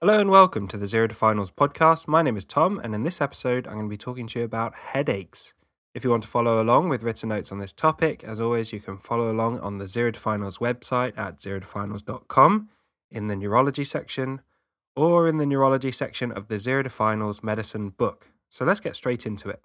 Hello and welcome to the Zero to Finals podcast. My name is Tom, and in this episode, I'm going to be talking to you about headaches. If you want to follow along with written notes on this topic, as always, you can follow along on the Zero to Finals website at zerotofinals.com in the neurology section or in the neurology section of the Zero to Finals medicine book. So let's get straight into it.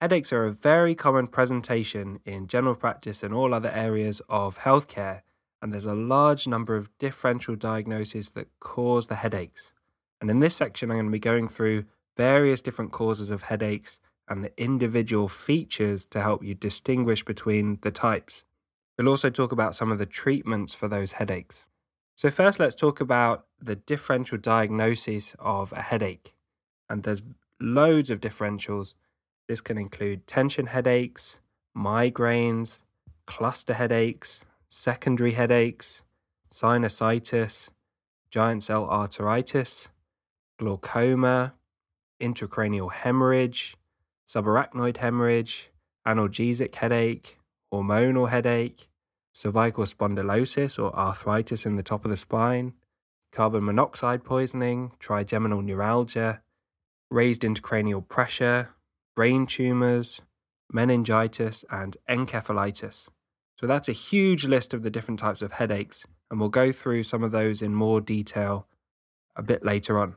Headaches are a very common presentation in general practice and all other areas of healthcare and there's a large number of differential diagnoses that cause the headaches. And in this section, I'm going to be going through various different causes of headaches and the individual features to help you distinguish between the types. We'll also talk about some of the treatments for those headaches. So, first, let's talk about the differential diagnosis of a headache. And there's loads of differentials. This can include tension headaches, migraines, cluster headaches, secondary headaches, sinusitis, giant cell arteritis, glaucoma, intracranial hemorrhage, subarachnoid hemorrhage, analgesic headache, hormonal headache, cervical spondylosis or arthritis in the top of the spine, carbon monoxide poisoning, trigeminal neuralgia, raised intracranial pressure, brain tumors, meningitis, and encephalitis. So that's a huge list of the different types of headaches, and we'll go through some of those in more detail a bit later on.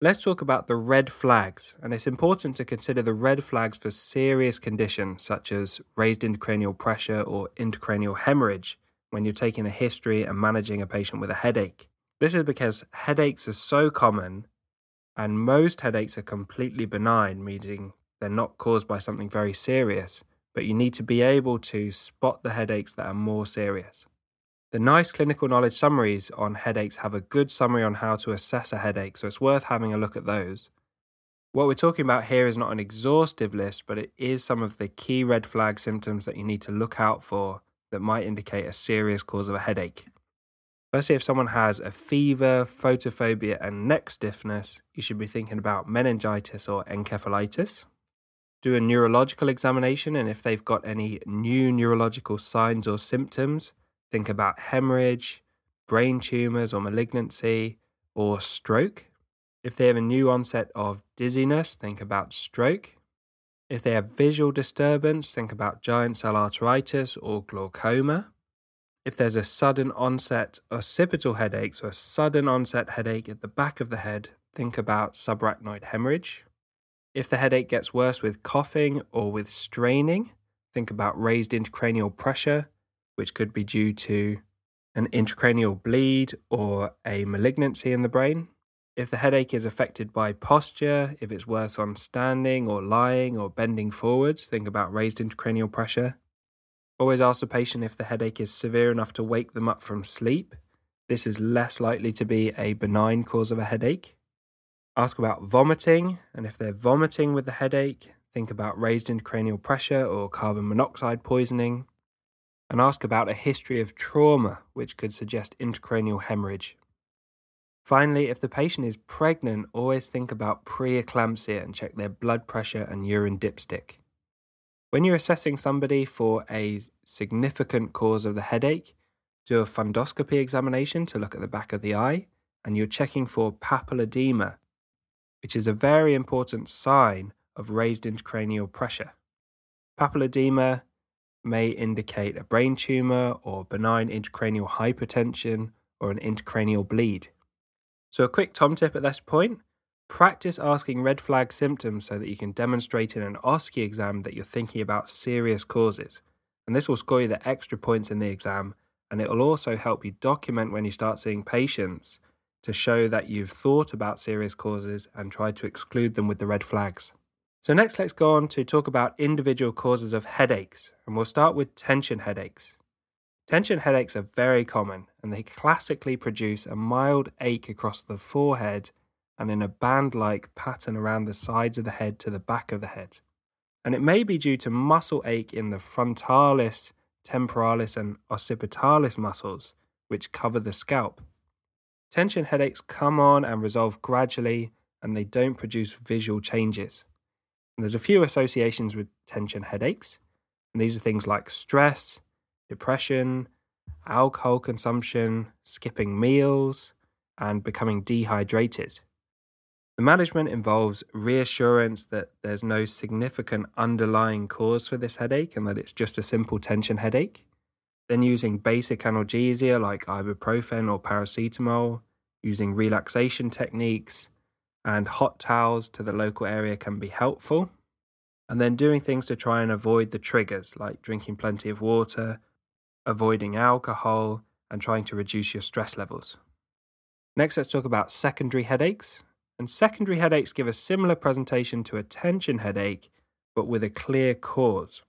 Let's talk about the red flags, and it's important to consider the red flags for serious conditions such as raised intracranial pressure or intracranial hemorrhage when you're taking a history and managing a patient with a headache. This is because headaches are so common, and most headaches are completely benign, meaning they're not caused by something very serious but you need to be able to spot the headaches that are more serious. The NICE clinical knowledge summaries on headaches have a good summary on how to assess a headache, so it's worth having a look at those. What we're talking about here is not an exhaustive list, but it is some of the key red flag symptoms that you need to look out for that might indicate a serious cause of a headache. Firstly, if someone has a fever, photophobia, and neck stiffness, you should be thinking about meningitis or encephalitis do a neurological examination, and if they've got any new neurological signs or symptoms, think about hemorrhage, brain tumors or malignancy, or stroke. If they have a new onset of dizziness, think about stroke. If they have visual disturbance, think about giant cell arteritis or glaucoma. If there's a sudden onset occipital headaches or a sudden onset headache at the back of the head, think about subarachnoid hemorrhage. If the headache gets worse with coughing or with straining, think about raised intracranial pressure, which could be due to an intracranial bleed or a malignancy in the brain. If the headache is affected by posture, if it's worse on standing or lying or bending forwards, think about raised intracranial pressure. Always ask the patient if the headache is severe enough to wake them up from sleep. This is less likely to be a benign cause of a headache. Ask about vomiting, and if they're vomiting with the headache, think about raised intracranial pressure or carbon monoxide poisoning. And ask about a history of trauma, which could suggest intracranial hemorrhage. Finally, if the patient is pregnant, always think about preeclampsia and check their blood pressure and urine dipstick. When you're assessing somebody for a significant cause of the headache, do a fundoscopy examination to look at the back of the eye, and you're checking for papilledema, which is a very important sign of raised intracranial pressure. Papilledema may indicate a brain tumor or benign intracranial hypertension or an intracranial bleed. So, a quick Tom tip at this point practice asking red flag symptoms so that you can demonstrate in an OSCE exam that you're thinking about serious causes. And this will score you the extra points in the exam, and it will also help you document when you start seeing patients to show that you've thought about serious causes and tried to exclude them with the red flags. So, next, let's go on to talk about individual causes of headaches, and we'll start with tension headaches. Tension headaches are very common, and they classically produce a mild ache across the forehead and in a band like pattern around the sides of the head to the back of the head. And it may be due to muscle ache in the frontalis, temporalis, and occipitalis muscles, which cover the scalp. Tension headaches come on and resolve gradually, and they don't produce visual changes. And there's a few associations with tension headaches, and these are things like stress, depression, alcohol consumption, skipping meals, and becoming dehydrated. The management involves reassurance that there's no significant underlying cause for this headache and that it's just a simple tension headache. Then using basic analgesia like ibuprofen or paracetamol, using relaxation techniques, and hot towels to the local area can be helpful. And then doing things to try and avoid the triggers like drinking plenty of water, avoiding alcohol, and trying to reduce your stress levels. Next, let's talk about secondary headaches. And secondary headaches give a similar presentation to a tension headache, but with a clear cause.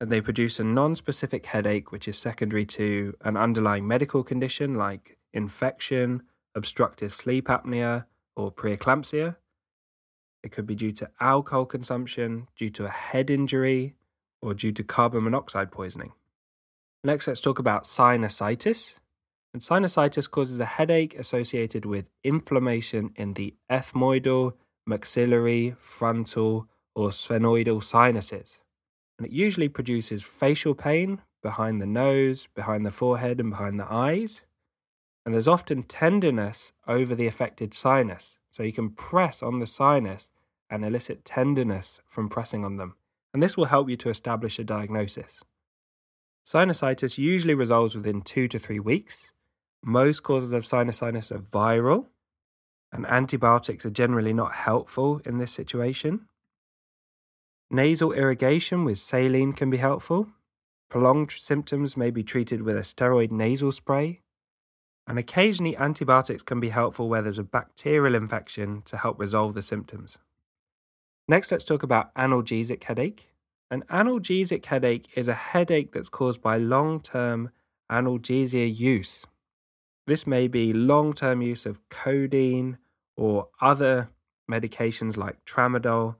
And they produce a non specific headache, which is secondary to an underlying medical condition like infection, obstructive sleep apnea, or preeclampsia. It could be due to alcohol consumption, due to a head injury, or due to carbon monoxide poisoning. Next, let's talk about sinusitis. And sinusitis causes a headache associated with inflammation in the ethmoidal, maxillary, frontal, or sphenoidal sinuses. And it usually produces facial pain behind the nose, behind the forehead, and behind the eyes and there's often tenderness over the affected sinus. So you can press on the sinus and elicit tenderness from pressing on them. And this will help you to establish a diagnosis. Sinusitis usually resolves within two to three weeks. Most causes of sinusitis are viral, and antibiotics are generally not helpful in this situation. Nasal irrigation with saline can be helpful. Prolonged symptoms may be treated with a steroid nasal spray and occasionally antibiotics can be helpful where there's a bacterial infection to help resolve the symptoms. Next, let's talk about analgesic headache. An analgesic headache is a headache that's caused by long term analgesia use. This may be long term use of codeine or other medications like tramadol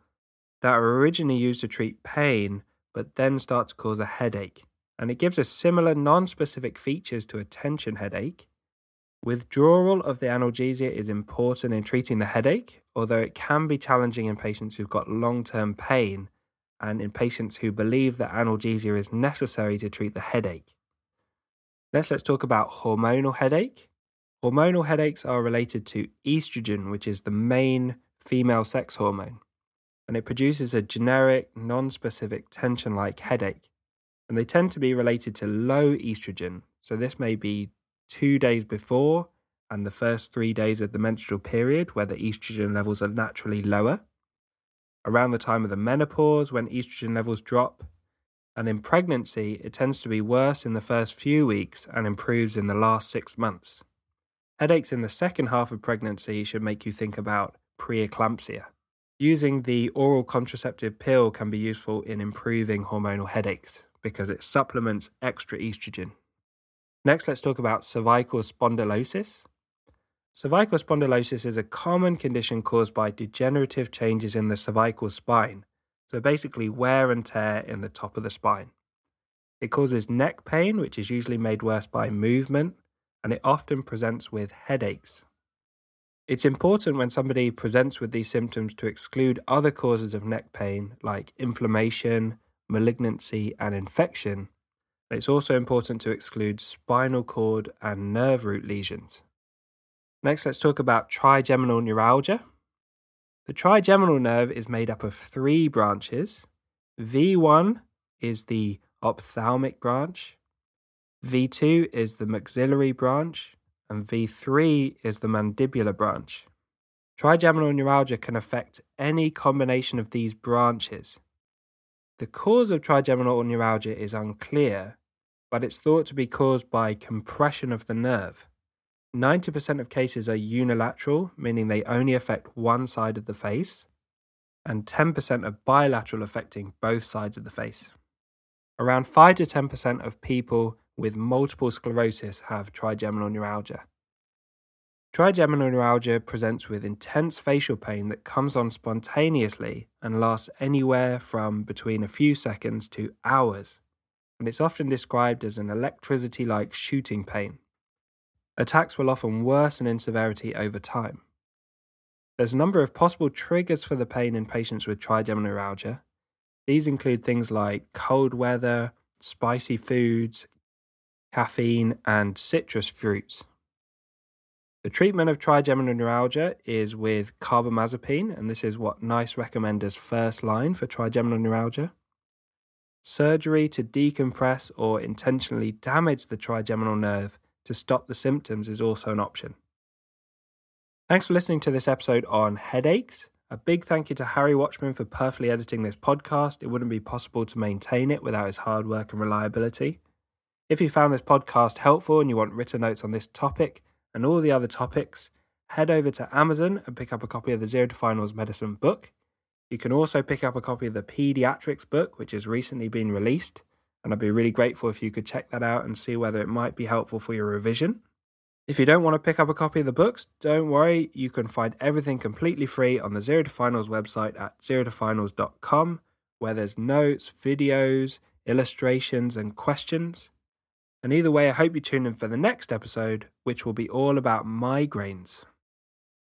that are originally used to treat pain but then start to cause a headache. And it gives us similar non specific features to a tension headache, Withdrawal of the analgesia is important in treating the headache, although it can be challenging in patients who've got long term pain and in patients who believe that analgesia is necessary to treat the headache. Next, let's talk about hormonal headache. Hormonal headaches are related to estrogen, which is the main female sex hormone, and it produces a generic, non specific tension like headache. And they tend to be related to low estrogen, so this may be two days before and the first three days of the menstrual period, where the estrogen levels are naturally lower, around the time of the menopause, when estrogen levels drop, and in pregnancy, it tends to be worse in the first few weeks and improves in the last six months. Headaches in the second half of pregnancy should make you think about preeclampsia. Using the oral contraceptive pill can be useful in improving hormonal headaches because it supplements extra estrogen. Next, let's talk about cervical spondylosis. Cervical spondylosis is a common condition caused by degenerative changes in the cervical spine, so basically wear and tear in the top of the spine. It causes neck pain, which is usually made worse by movement, and it often presents with headaches. It's important when somebody presents with these symptoms to exclude other causes of neck pain like inflammation, malignancy, and infection, it's also important to exclude spinal cord and nerve root lesions. Next, let's talk about trigeminal neuralgia. The trigeminal nerve is made up of three branches. V1 is the ophthalmic branch, V2 is the maxillary branch, and V3 is the mandibular branch. Trigeminal neuralgia can affect any combination of these branches. The cause of trigeminal neuralgia is unclear, but it's thought to be caused by compression of the nerve. 90% of cases are unilateral, meaning they only affect one side of the face, and 10% are bilateral, affecting both sides of the face. Around 5 to 10% of people with multiple sclerosis have trigeminal neuralgia. Trigeminal neuralgia presents with intense facial pain that comes on spontaneously and lasts anywhere from between a few seconds to hours and it's often described as an electricity like shooting pain. Attacks will often worsen in severity over time. There's a number of possible triggers for the pain in patients with trigeminal neuralgia. These include things like cold weather, spicy foods, caffeine, and citrus fruits. The treatment of trigeminal neuralgia is with carbamazepine, and this is what NICE recommend as first line for trigeminal neuralgia. Surgery to decompress or intentionally damage the trigeminal nerve to stop the symptoms is also an option. Thanks for listening to this episode on headaches. A big thank you to Harry Watchman for perfectly editing this podcast. It wouldn't be possible to maintain it without his hard work and reliability. If you found this podcast helpful and you want written notes on this topic and all the other topics, head over to Amazon and pick up a copy of the Zero to Finals Medicine book. You can also pick up a copy of the Pediatrics book, which has recently been released, and I'd be really grateful if you could check that out and see whether it might be helpful for your revision. If you don't want to pick up a copy of the books, don't worry, you can find everything completely free on the Zero to Finals website at zerotofinals.com, where there's notes, videos, illustrations, and questions. And either way, I hope you tune in for the next episode, which will be all about migraines.